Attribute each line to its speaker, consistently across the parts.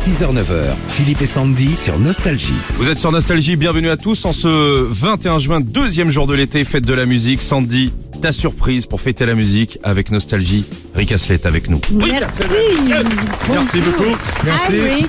Speaker 1: 6h-9h, Philippe et Sandy sur Nostalgie.
Speaker 2: Vous êtes sur Nostalgie, bienvenue à tous en ce 21 juin, deuxième jour de l'été, fête de la musique. Sandy, ta surprise pour fêter la musique avec Nostalgie. Rick Astley est avec nous.
Speaker 3: Merci.
Speaker 2: Merci beaucoup.
Speaker 3: Merci.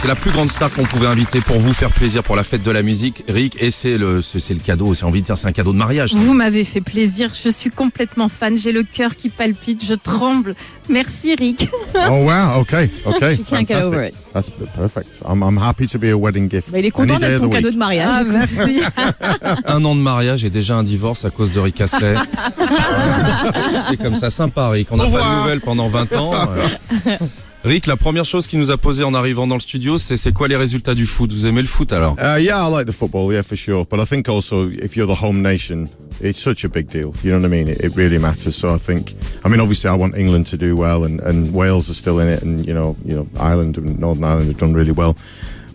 Speaker 2: C'est la plus grande star qu'on pouvait inviter pour vous faire plaisir pour la fête de la musique, Rick. Et c'est le, c'est le cadeau, c'est envie de dire, c'est un cadeau de mariage.
Speaker 3: Vous m'avez fait plaisir. Je suis complètement fan. J'ai le cœur qui palpite. Je tremble. Merci, Rick.
Speaker 4: Oh wow, okay, okay.
Speaker 5: She can't get over it.
Speaker 4: That's perfect. I'm, I'm happy to be a wedding gift.
Speaker 5: Bah, il est content d'être
Speaker 4: of
Speaker 5: ton cadeau
Speaker 4: week.
Speaker 5: de mariage.
Speaker 3: Ah, merci.
Speaker 2: Un an de mariage et déjà un divorce à cause de Rick Astley. c'est comme ça, sympa, Rick. On n'a pas de nouvelles pendant 20 ans. Rick, la première chose qui nous a posé en arrivant dans le studio, c'est c'est quoi les résultats du foot? Vous aimez le foot alors?
Speaker 4: Uh, yeah, I like the football, yeah, for sure. But I think also if you're the home nation, it's such a big deal. You know what I mean? It, it really matters. So I think, I mean, obviously, I want England to do well, and, and Wales are still in it, and you know, you know, Ireland and Northern Ireland have done really well.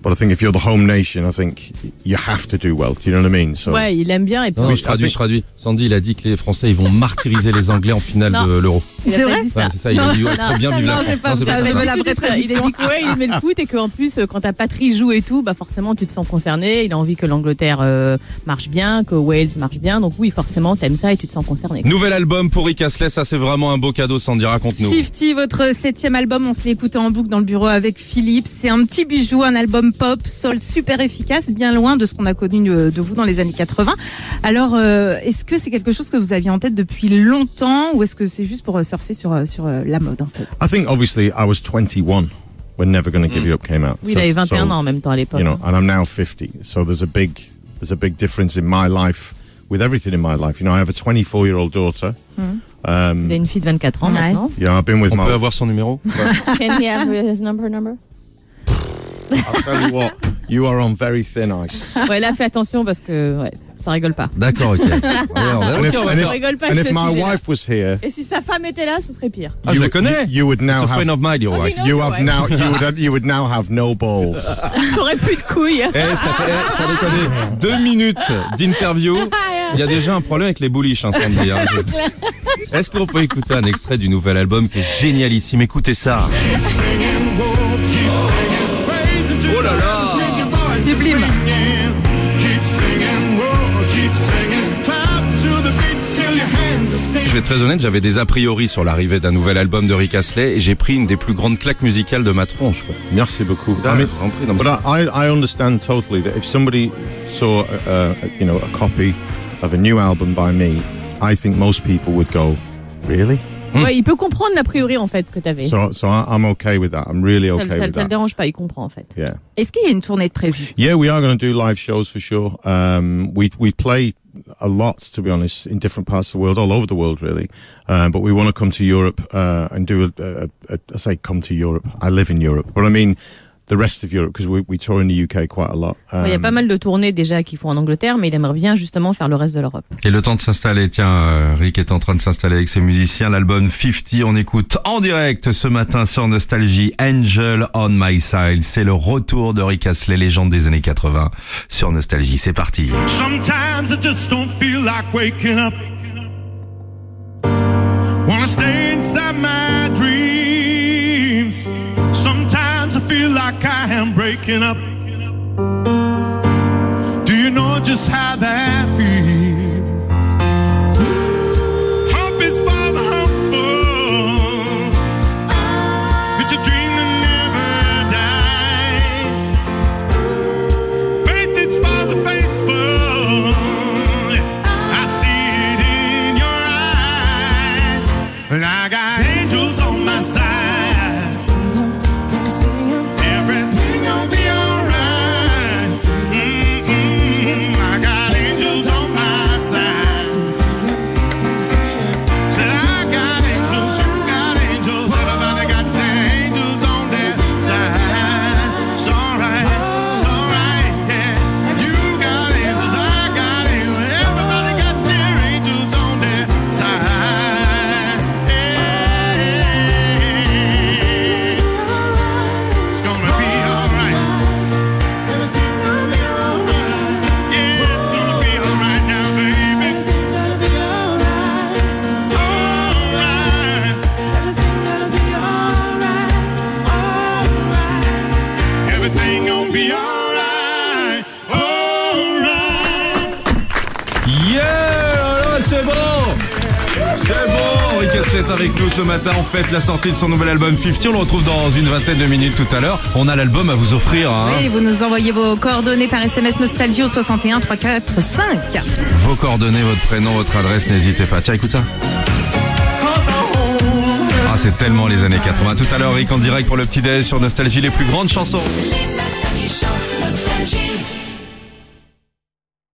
Speaker 4: But I think if you're the home nation, I think you have to do well. Do you know what I mean? So
Speaker 5: Ouais, il aime bien et puis
Speaker 2: Non, je traduis, je traduis. Sandy, il a dit que les Français, ils vont martyriser les Anglais en finale
Speaker 5: Non.
Speaker 2: de l'Euro.
Speaker 3: C'est
Speaker 5: pas
Speaker 3: vrai
Speaker 5: ça.
Speaker 2: Ouais, c'est ça, il a dit, ouais, très bien, vive la
Speaker 3: Non,
Speaker 2: France.
Speaker 3: c'est pas
Speaker 2: Non,
Speaker 3: ça,
Speaker 2: ça.
Speaker 3: j'avais
Speaker 5: Il a
Speaker 3: la
Speaker 5: ça. Il a dit que ouais, il aimait le foot et qu'en plus, euh, quand ta patrie joue et tout, bah forcément, tu te sens concerné. Il a envie que l'Angleterre euh, marche bien, que Wales marche bien. Donc oui, forcément, t'aimes ça et tu te sens concerné.
Speaker 2: Nouvel album pour Rick Astley, ça c'est vraiment un beau cadeau, Sandy, raconte-nous.
Speaker 3: 50, votre septième album, on se l'est écouté en boucle dans le bureau avec Philippe. C'est un petit bijou, un album pop, soul super efficace, bien loin de ce qu'on a connu euh, de vous dans les années 80. Alors, euh, est-ce que c'est quelque chose que vous aviez en tête depuis longtemps ou est-ce que c'est juste pour euh, surfer sur, sur la mode en fait?
Speaker 4: I think obviously I was 21 when Never Gonna Give You Up came out.
Speaker 5: Oui, il avait 21
Speaker 4: so,
Speaker 5: ans en même temps à l'époque.
Speaker 4: you know, and I'm now 50. So there's a big, there's a big difference in my life with everything in my life. You know, I have a 24 year old daughter. Um,
Speaker 5: Il a une fille de 24 ans
Speaker 3: Ouais.
Speaker 5: maintenant.
Speaker 4: know, I've been with
Speaker 2: On
Speaker 4: my.
Speaker 2: peut avoir son numéro
Speaker 5: Can he have his number, number?
Speaker 4: I'll tell you what, you are on very thin ice.
Speaker 5: Ouais, là, fais attention parce que ouais, ça rigole pas.
Speaker 2: D'accord, ok. Ouais, on a-
Speaker 4: And if, and if,
Speaker 5: rigole pas
Speaker 4: and
Speaker 5: avec
Speaker 4: if
Speaker 5: ce
Speaker 4: my
Speaker 5: sujet-là.
Speaker 4: wife was here,
Speaker 5: Et si sa femme était là, ce serait pire.
Speaker 2: Ah, je
Speaker 4: you,
Speaker 2: la connais.
Speaker 4: You, you would
Speaker 2: It's
Speaker 4: now
Speaker 2: a friend
Speaker 4: have.
Speaker 2: of mine, your
Speaker 5: Oh,
Speaker 2: wife.
Speaker 4: You have now. You would. You would now have no balls.
Speaker 5: T'aurais plus de couilles.
Speaker 2: Eh, ça fait, eh, ça déconne. Deux minutes d'interview. Il y a déjà un problème avec les bullish, hein, Sandy. hein. Est-ce qu'on peut écouter un extrait du nouvel album qui est génialissime? Écoutez ça. Oh là là
Speaker 3: Sublime.
Speaker 2: Je vais être très honnête, j'avais des a priori sur l'arrivée d'un nouvel album de Rick Astley et j'ai pris une des plus grandes claques musicales de ma tronche. Quoi.
Speaker 4: Merci beaucoup.
Speaker 2: Ah,
Speaker 4: I mean,
Speaker 2: mais
Speaker 4: But I, I understand totally that if somebody saw, uh, uh, you know, a copy of a new album by me, I think most people would go, really?
Speaker 5: Ouais, il peut comprendre l'a priori en fait que t'avais.
Speaker 4: So, so I, I'm okay with that. I'm really
Speaker 5: Ça,
Speaker 4: okay
Speaker 5: ça,
Speaker 4: with
Speaker 5: ça le
Speaker 4: that.
Speaker 5: dérange pas, il comprend en fait.
Speaker 4: Yeah.
Speaker 3: Est-ce qu'il y a une tournée de prévue?
Speaker 4: Yeah, we are going to do live shows for sure. Um, we we play a lot, to be honest, in different parts of the world, all over the world, really. Um, but we want to come to Europe uh, and do a, a, a, I say come to Europe. I live in Europe, but I mean the rest of Europe because we we tour in the UK quite a lot.
Speaker 5: Ouais, Il y a
Speaker 4: Um,
Speaker 5: pas mal de tournées déjà qu'ils font en Angleterre, mais il aimerait bien justement faire le reste de l'Europe.
Speaker 2: Et le temps de s'installer, tiens, euh, Rick est en train de s'installer avec ses musiciens. L'album 50, on écoute en direct ce matin sur Nostalgie, Angel on My Side. C'est le retour de Rick Astley, légende des années 80 sur Nostalgie. C'est parti.
Speaker 6: Sometimes I just don't feel like waking up. Wanna stay inside my dreams. Breaking up. Do you know just how that feels? Hope is the hopeful. It's a dream that never dies. Faith is for the faithful. I see it in your eyes. And I got angels on my side.
Speaker 2: C'est bon C'est bon Rick Astley est avec nous ce matin. On fête la sortie de son nouvel album 50. On le retrouve dans une vingtaine de minutes tout à l'heure. On a l'album à vous offrir. hein.
Speaker 3: Et vous nous envoyez vos coordonnées par SMS Nostalgie au 61 345.
Speaker 2: Vos coordonnées, votre prénom, votre adresse, n'hésitez pas. Tiens, écoute ça. Ah, c'est tellement les années 80. Tout à l'heure, Rick en direct pour le petit déj sur Nostalgie, les plus grandes chansons.